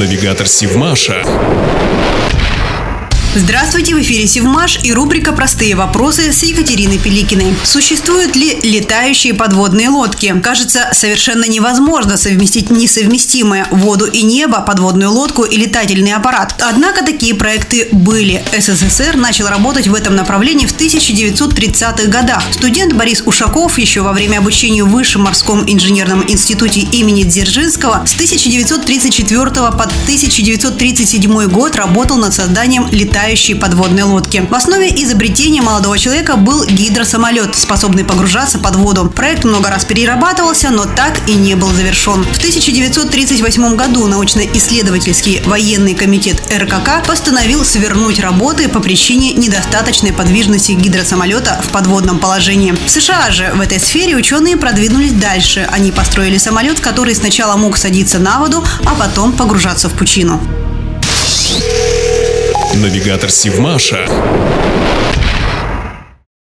Навигатор Сивмаша. Здравствуйте, в эфире Севмаш и рубрика «Простые вопросы» с Екатериной Пеликиной. Существуют ли летающие подводные лодки? Кажется, совершенно невозможно совместить несовместимое – воду и небо, подводную лодку и летательный аппарат. Однако такие проекты были. СССР начал работать в этом направлении в 1930-х годах. Студент Борис Ушаков еще во время обучения в Высшем морском инженерном институте имени Дзержинского с 1934 по 1937 год работал над созданием летательного летающие подводные лодки. В основе изобретения молодого человека был гидросамолет, способный погружаться под воду. Проект много раз перерабатывался, но так и не был завершен. В 1938 году научно-исследовательский военный комитет РКК постановил свернуть работы по причине недостаточной подвижности гидросамолета в подводном положении. В США же в этой сфере ученые продвинулись дальше. Они построили самолет, который сначала мог садиться на воду, а потом погружаться в пучину. Навигатор Сивмаша.